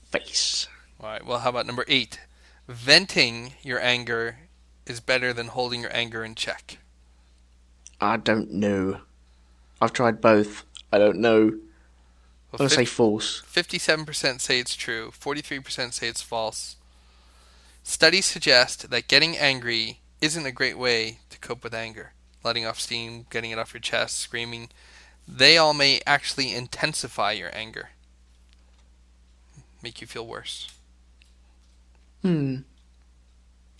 face. All right. Well, how about number eight? Venting your anger is better than holding your anger in check. I don't know. I've tried both. I don't know. I'm Well, gonna say false. 57% say it's true, 43% say it's false. Studies suggest that getting angry isn't a great way to cope with anger. Letting off steam, getting it off your chest, screaming, they all may actually intensify your anger, make you feel worse. Hmm.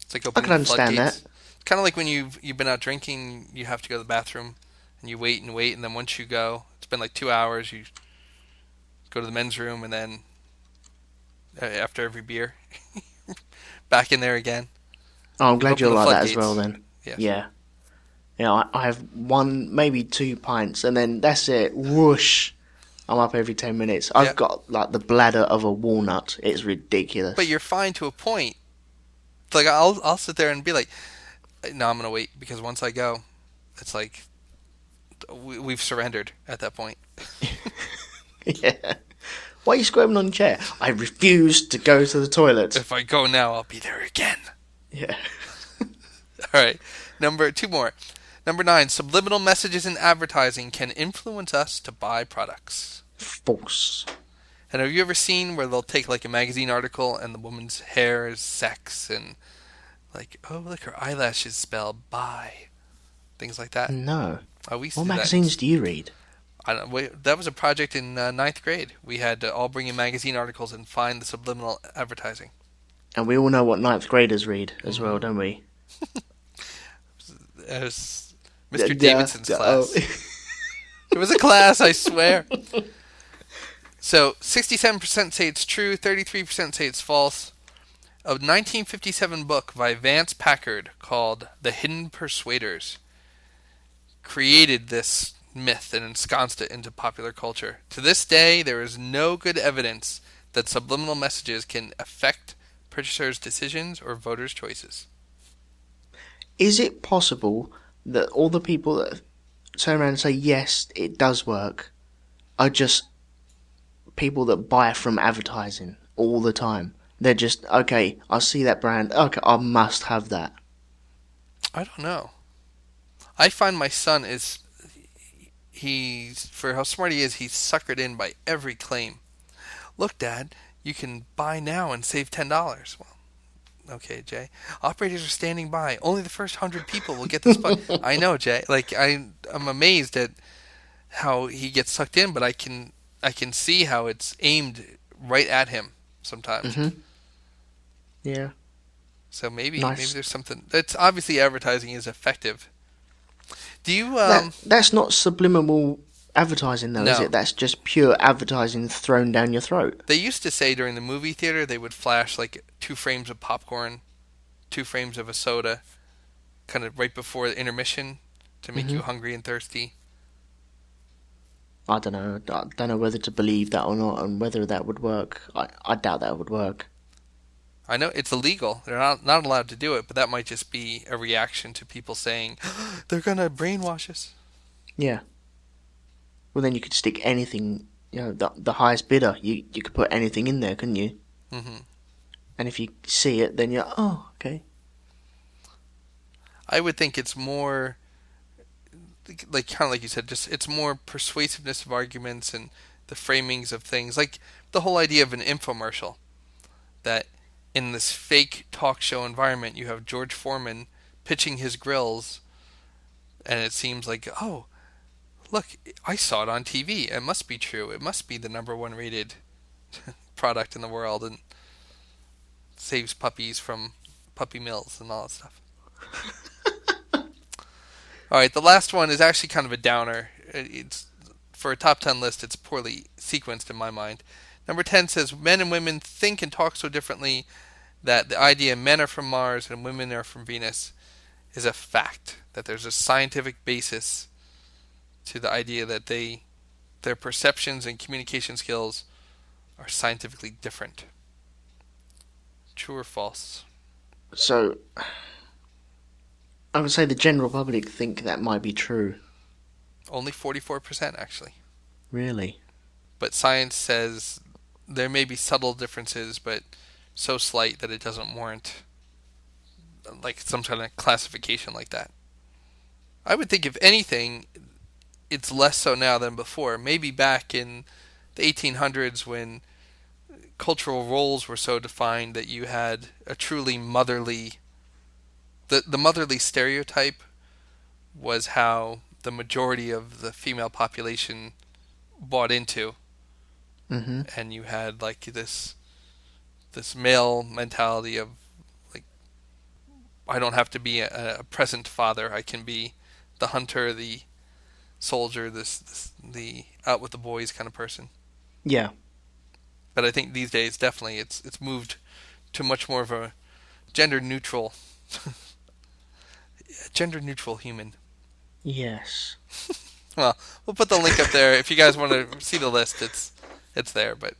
It's like opening can understand floodgates. that. Kind of like when you've you've been out drinking, you have to go to the bathroom, and you wait and wait, and then once you go, it's been like two hours. You go to the men's room, and then uh, after every beer, back in there again. Oh, I'm glad you're like that as well then. Yeah. Yeah, I, I have one, maybe two pints, and then that's it. Whoosh. I'm up every 10 minutes. I've Yeah. got, like, the bladder of a walnut. It's ridiculous. But you're fine to a point. Like I'll I'll sit there and be like, no, I'm gonna wait because once I go, it's like we, we've surrendered at that point. yeah. Why are you squirming on your chair? I refuse to go to the toilet. If I go now, I'll be there again. Yeah. All right. Number two more. Number nine, subliminal messages in advertising can influence us to buy products. False. And have you ever seen where they'll take like a magazine article and the woman's hair is sex and like, oh look her eyelashes spell buy, things like that. No. Oh, we What do magazines do you read? I don't, we, that was a project in uh, ninth grade. We had to all bring in magazine articles and find the subliminal advertising. And we all know what ninth graders read as Mm-hmm. well, don't we? It was Mr. Yeah, Davidson's yeah, class. oh. It was a class, I swear. So, 67% say it's true, 33% say it's false. A 1957 book by Vance Packard called The Hidden Persuaders created this myth and ensconced it into popular culture. To this day, there is no good evidence that subliminal messages can affect purchasers' decisions or voters' choices. Is it possible that all the people that turn around and say, yes, it does work, are just people that buy from advertising all the time. They're just okay. I see that brand. Okay, I must have that. I don't know. I find my son is he's for how smart he is, he's suckered in by every claim. Look, Dad, you can buy now and save ten dollars. Well, okay, Jay. Operators are standing by. Only the first hundred people will get this. I know, Jay. Like I, I'm amazed at how he gets sucked in, but I can, I can see how it's aimed right at him sometimes. Mm-hmm. Yeah. So maybe, Nice. maybe there's something. that's obviously advertising is effective. Do you? Um, that, that's not subliminal advertising, though, is it? That's just pure advertising thrown down your throat. They used to say during the movie theater they would flash like two frames of popcorn, two frames of a soda, kind of right before the intermission to make you hungry and thirsty. I don't know. I don't know whether to believe that or not, and whether that would work. I, I doubt that would work. I know it's illegal; they're not not allowed to do it, but that might just be a reaction to people saying they're gonna brainwash us. Yeah. Well, then you could stick anything. You know, the the highest bidder. You you could put anything in there, couldn't you? Mm-hmm. And if you see it, then you're oh okay. I would think it's more like kind of like you said, just it's more persuasiveness of arguments and the framings of things, like the whole idea of an infomercial. That in this fake talk show environment, you have George Foreman pitching his grills, and it seems like, oh, look, I saw it on TV. It must be true. It must be the number one rated product in the world, and saves puppies from puppy mills and all that stuff. All right, the last one is actually kind of a downer. It's for a top 10 list, it's poorly sequenced in my mind. Number 10 says men and women think and talk so differently that the idea men are from Mars and women are from Venus is a fact. That there's a scientific basis to the idea that they their perceptions and communication skills are scientifically different. True or false? So I would say the general public think that might be true. Only 44% actually. Really? but science says there may be subtle differences, but so slight that it doesn't warrant like some kind of classification like that. I would think, if anything, it's less so now than before. Maybe back in the 1800s when cultural roles were so defined that you had a truly motherly the the motherly stereotype was how the majority of the female population bought into Mm-hmm. and you had like this this male mentality of like I don't have to be a, a present father. I can be the hunter, the soldier, this, this the out with the boys kind of person. Yeah. But I think these days definitely it's it's moved to much more of a gender neutral gender neutral human. Yes. Well, we'll put the link up there if you guys want to see the list. It's it's there, but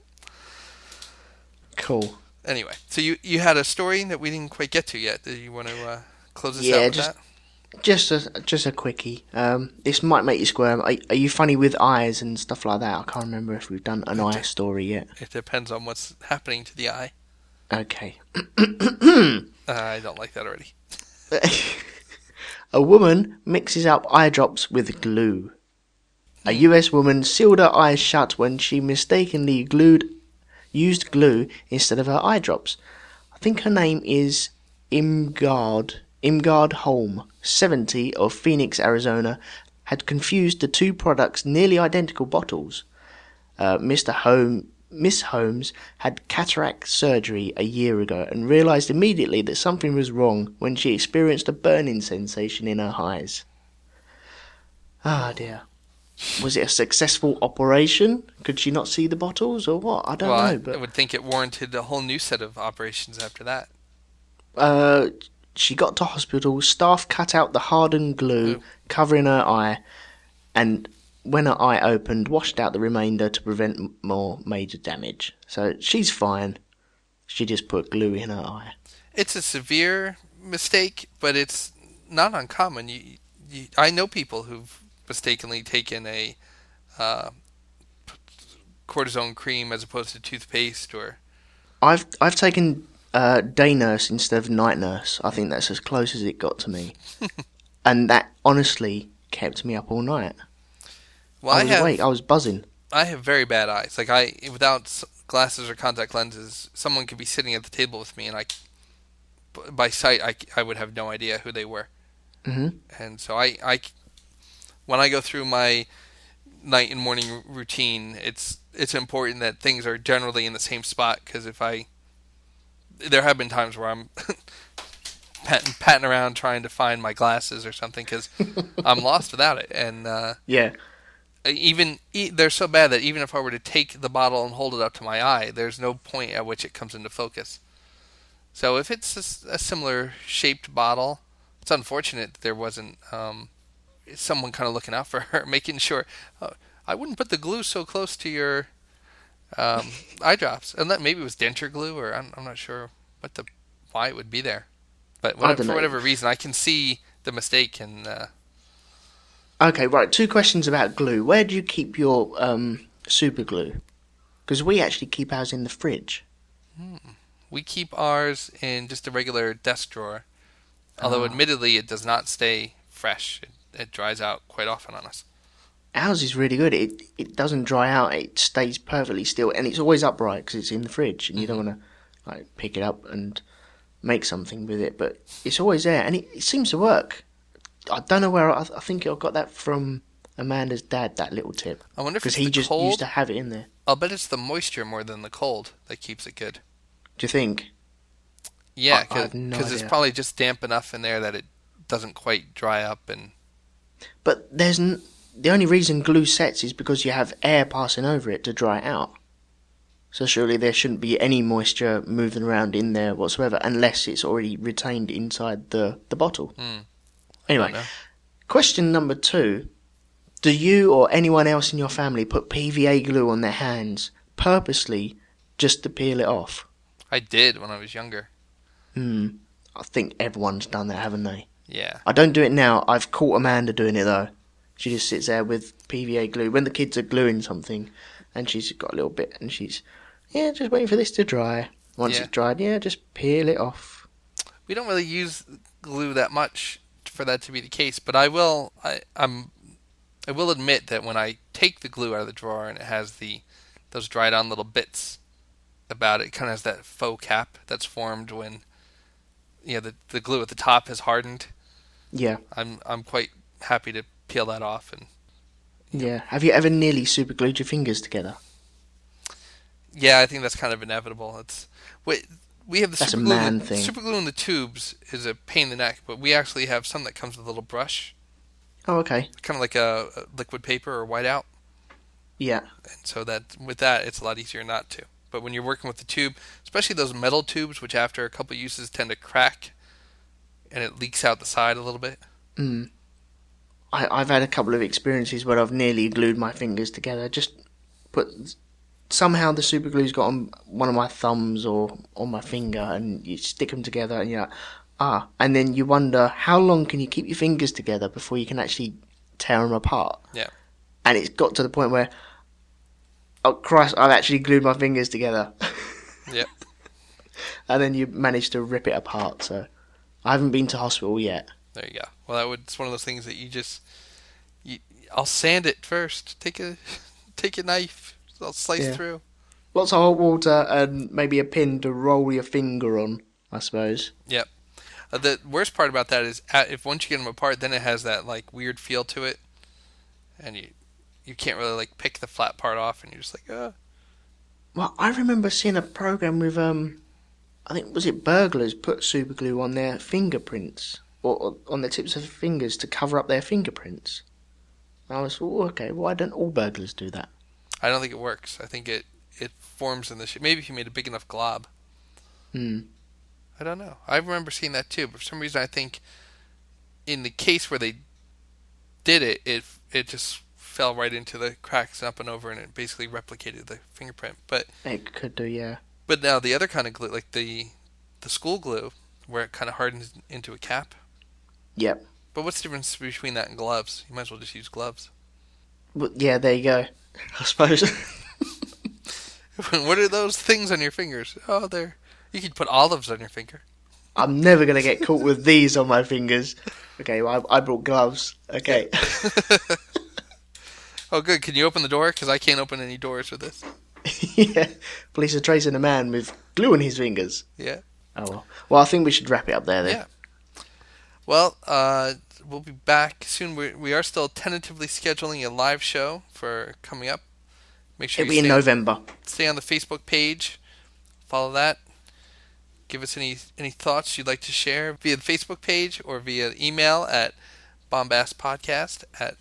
Cool. Anyway, so you you had a story that we didn't quite get to yet. Do you want to uh, close this Yeah, out with just- that? Just a just a quickie. Um, this might make you squirm. Are, are you funny with eyes and stuff like that? I can't remember if we've done an eye story yet. It depends on what's happening to the eye. Okay. Uh, I don't like that already. a woman mixes up eye drops with glue. A US woman sealed her eyes shut when she mistakenly glued used glue instead of her eye drops. I think her name is Imgard Imgard Holm, 70 of Phoenix, Arizona, had confused the two products nearly identical bottles. Uh, Mr. Holm, Miss Holmes had cataract surgery a year ago and realized immediately that something was wrong when she experienced a burning sensation in her eyes. Ah dear. Was it a successful operation? Could she not see the bottles or what? I don't well, know, but I would think it warranted a whole new set of operations after that. Uh, she got to hospital. Staff cut out the hardened glue Ooh. covering her eye, and when her eye opened, washed out the remainder to prevent more major damage. So she's fine. She just put glue in her eye. It's a severe mistake, but it's not uncommon. You, you I know people who've mistakenly taken a uh, cortisone cream as opposed to toothpaste or I've I've taken uh, day nurse instead of night nurse. I think that's as close as it got to me, and that honestly kept me up all night. Well I I, was have awake. I was buzzing. I have very bad eyes. Like I without glasses or contact lenses, someone could be sitting at the table with me and I by sight I, I would have no idea who they were. Mhm. And so I I when I go through my night and morning routine, it's it's important that things are generally in the same spot because if I there have been times where I'm patting, patting around trying to find my glasses or something because I'm lost without it and uh, Yeah, even e- they're so bad that even if I were to take the bottle and hold it up to my eye, there's no point at which it comes into focus. So if it's a similar shaped bottle, it's unfortunate that there wasn't um, someone kind of looking out for her, making sure. Uh, I wouldn't put the glue so close to your um, eye drops, and that maybe it was denture glue, or I'm, I'm not sure what the why it would be there. But whatever, for whatever reason, I can see the mistake and. Uh, Okay, right. Two questions about glue. Where do you keep your um, super glue? Because we actually keep ours in the fridge. Hmm. We keep ours in just a regular desk drawer. Ah. Although, admittedly, it does not stay fresh. It, it dries out quite often on us. Ours is really good. It it doesn't dry out. It stays perfectly still, and it's always upright because it's in the fridge, and you don't mm-hmm. want to like pick it up and make something with it. But it's always there, and it, it seems to work. I don't know where. I, I think I got that from Amanda's dad. That little tip I wonder if because he just cold. used to have it in there. I'll bet it's the moisture more than the cold that keeps it good. Do you think? Yeah, I no because it's probably just damp enough in there that it doesn't quite dry up. And But there's n- the only reason glue sets is because you have air passing over it to dry it out. So surely there shouldn't be any moisture moving around in there whatsoever, unless it's already retained inside the the bottle. Hmm. Anyway, question number two: Do you or anyone else in your family put PVA glue on their hands purposely just to peel it off? I did when I was younger. Hmm. I think everyone's done that, haven't they? Yeah. I don't do it now. I've caught Amanda doing it though. She just sits there with PVA glue when the kids are gluing something, and she's got a little bit, and she's yeah, just waiting for this to dry. Once Yeah. it's dried, yeah, just peel it off. we don't really use glue that much for that to be the case. But I will, I, I'm, I will admit that when I take the glue out of the drawer and it has the those dried on little bits about it, it kind of has that faux cap that's formed when, you know, the the glue at the top has hardened. Yeah, I'm I'm quite happy to peel that off and yeah. Have you ever nearly super glued your fingers together? yeah, I think that's kind of inevitable. It's wait. We have the That's super glue. man the. Super glue in the tubes is a pain in the neck, but we actually have some that comes with a little brush, Oh, okay. kind of like a, a liquid paper or whiteout. Yeah, and so that with that it's a lot easier not to. But when you're working with the tube, especially those metal tubes, which after a couple uses tend to crack, and it leaks out the side a little bit. mm. I, I've had a couple of experiences where I've nearly glued my fingers together. Just put somehow the super glue's got on one of my thumbs or on my finger, and you stick them together, and you're like, ah, and then you wonder how long can you keep your fingers together before you can actually tear them apart. Yeah. And it's got to the point where, oh Christ, I've actually glued my fingers together. Yep. and then you manage to rip it apart. So I haven't been to hospital yet. There you go. Well, that would it's one of those things that you just, you, I'll sand it first. Take a, take a knife. I'll slice Yeah. through. Lots of hot water and maybe a pin to roll your finger on, I suppose. Yep. Uh, the worst part about that is uh, if once you get them apart, then it has that like weird feel to it, and you you can't really like pick the flat part off, and you're just like, uh Well, I remember seeing a program with um, I think was it burglars put super glue on their fingerprints or, or on the tips of their fingers to cover up their fingerprints. And I was, oh, okay, why don't all burglars do that? I don't think it works. I think it it forms in the shape. Maybe if you made a big enough glob. Hmm. I don't know. I remember seeing that too, but for some reason I think in the case where they did it, it it just fell right into the cracks up and over, and it basically replicated the fingerprint. But It could do, yeah. but now the other kind of glue, like the the school glue, where it kind of hardens into a cap. Yep. But what's the difference between that and gloves? You might as well just use gloves. But yeah, there you go. I suppose. what are those things on your fingers? Oh, they're. You could put olives on your finger. I'm never gonna get caught with these on my fingers. Okay, well, I, I brought gloves. Okay. Oh, good. Can you open the door? Because I can't open any doors with this. yeah. Police are tracing a man with glue on his fingers. Yeah. Oh well. Well, I think we should wrap it up there then. Yeah. Well, uh, we'll be back soon. We we are still tentatively scheduling a live show for coming up. Make sure It'll you be in November. stay on the Facebook page. Follow that. Give us any any thoughts you'd like to share via the Facebook page or via email at bombastpodcast at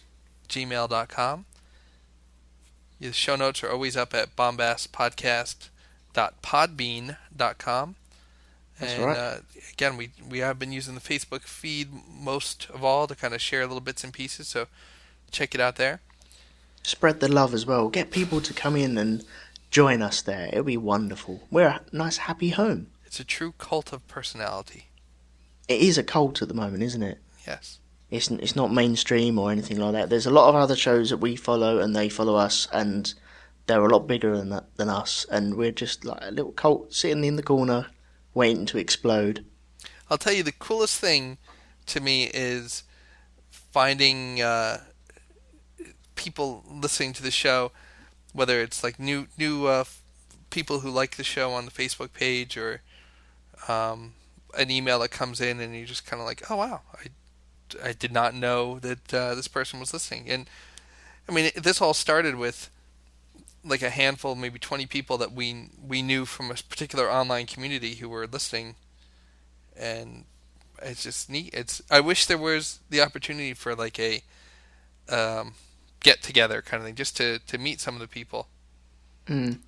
gmail.com. The show notes are always up at bombastpodcast.podbean.com. That's and right. uh, again, we we have been using the Facebook feed most of all to kind of share little bits and pieces. So check it out there. Spread the love as well. Get people to come in and join us there. It'll be wonderful. We're a nice, happy home. It's a true cult of personality. It is a cult at the moment, isn't it? Yes. It's it's not mainstream or anything like that. There's a lot of other shows that we follow and they follow us, and they're a lot bigger than that, than us, and we're just like a little cult sitting in the corner, waiting to explode. I'll tell you the coolest thing to me is finding uh, people listening to the show, whether it's like new new uh, people who like the show on the Facebook page or um, an email that comes in and you're just kind of like, oh wow, I, I did not know that uh, this person was listening. And I mean, this all started with like a handful, maybe 20 people that we we knew from a particular online community who were listening and it's just neat. It's I wish there was the opportunity for like a um, get together kind of thing, just to to meet some of the people. Mm.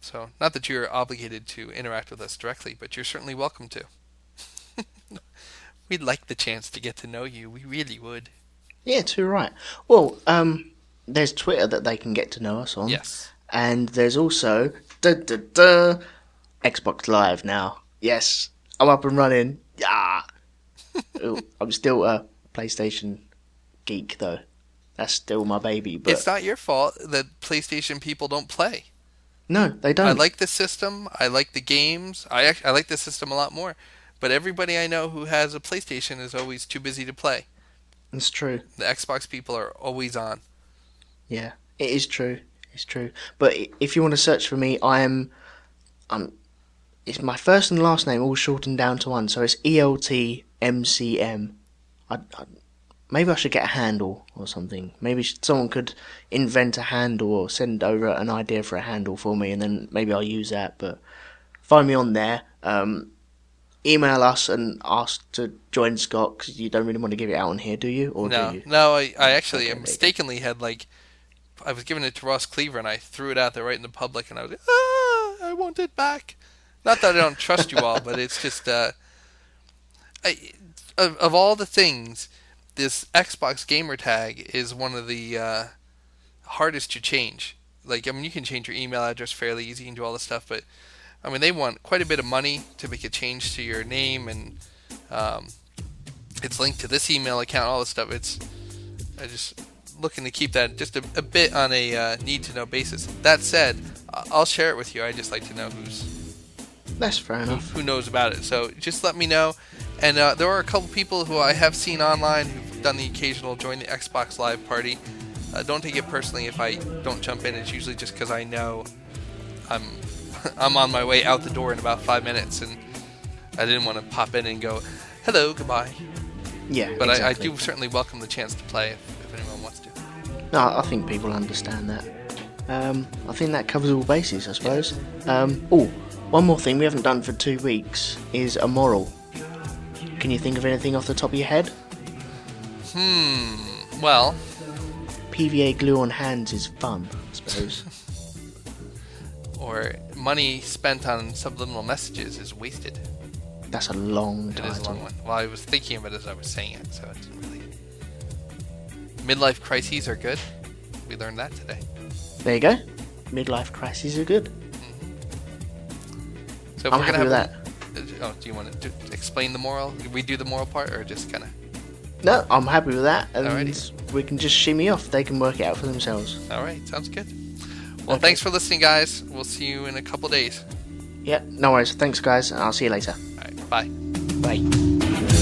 So not that you're obligated to interact with us directly, but you're certainly welcome to. We'd like the chance to get to know you. We really would. Yeah, too right. Well, um, there's Twitter that they can get to know us on. Yes. And there's also duh, duh, duh, Xbox Live now. Yes, I'm up and running. Yeah. Ooh, I'm still a PlayStation geek though. That's still my baby. But It's not your fault that PlayStation people don't play. no, they don't. I like the system. I like the games. I act- I like the system a lot more. But everybody I know who has a PlayStation is always too busy to play. It's true. The Xbox people are always on. Yeah, it is true. It's true. But if you want to search for me, I am. I'm. It's my first and last name all shortened down to one, so it's E L T M C M. I, I, maybe I should get a handle or something. Maybe someone could invent a handle or send over an idea for a handle for me, and then maybe I'll use that. But find me on there. Um, email us and ask to join Scott because you don't really want to give it out on here, do you? Or no, do you? no, I, I actually Okay, mistakenly had like, I was giving it to Ross Cleaver and I threw it out there right in the public and I was like, ah, I want it back. Not that I don't trust you all, but it's just, uh, I, of, of all the things, this Xbox gamer tag is one of the uh, hardest to change. Like, I mean, you can change your email address fairly easy, can do all this stuff, but I mean, they want quite a bit of money to make a change to your name and um, it's linked to this email account, all this stuff. It's I just looking to keep that just a, a bit on a uh, need to know basis. That said, I'll share it with you. I just like to know who's That's fair who, enough. who knows about it. So just let me know. And uh, there are a couple people who I have seen online who've done the occasional join the Xbox Live party. Uh, don't take it personally if I don't jump in. It's usually just because I know I'm I'm on my way out the door in about five minutes, and I didn't want to pop in and go, "Hello, goodbye." Yeah, But exactly. I, I do certainly welcome the chance to play No, I think people understand that. Um, I think that covers all bases, I suppose. Um, oh, one more thing we haven't done for two weeks is a moral. Can you think of anything off the top of your head? Hmm. Well, PVA glue on hands is fun, I suppose. or money spent on subliminal messages is wasted. That's a long It title. a long one. Well, I was thinking of it as I was saying it, so it's really. Midlife crises are good. We learned that today. There you go. Midlife crises are good. Mm-hmm. So I'm we're happy gonna with have. a- uh, Oh, do you want to explain the moral? We do the moral part, or just kind of? No, I'm happy with that, and Alrighty. we can just shimmy off. They can work it out for themselves. All right, sounds good. Well, thanks for listening, guys. We'll see you in a couple days. Yeah, no worries. Thanks, guys, and I'll see you later. All right, bye. Bye.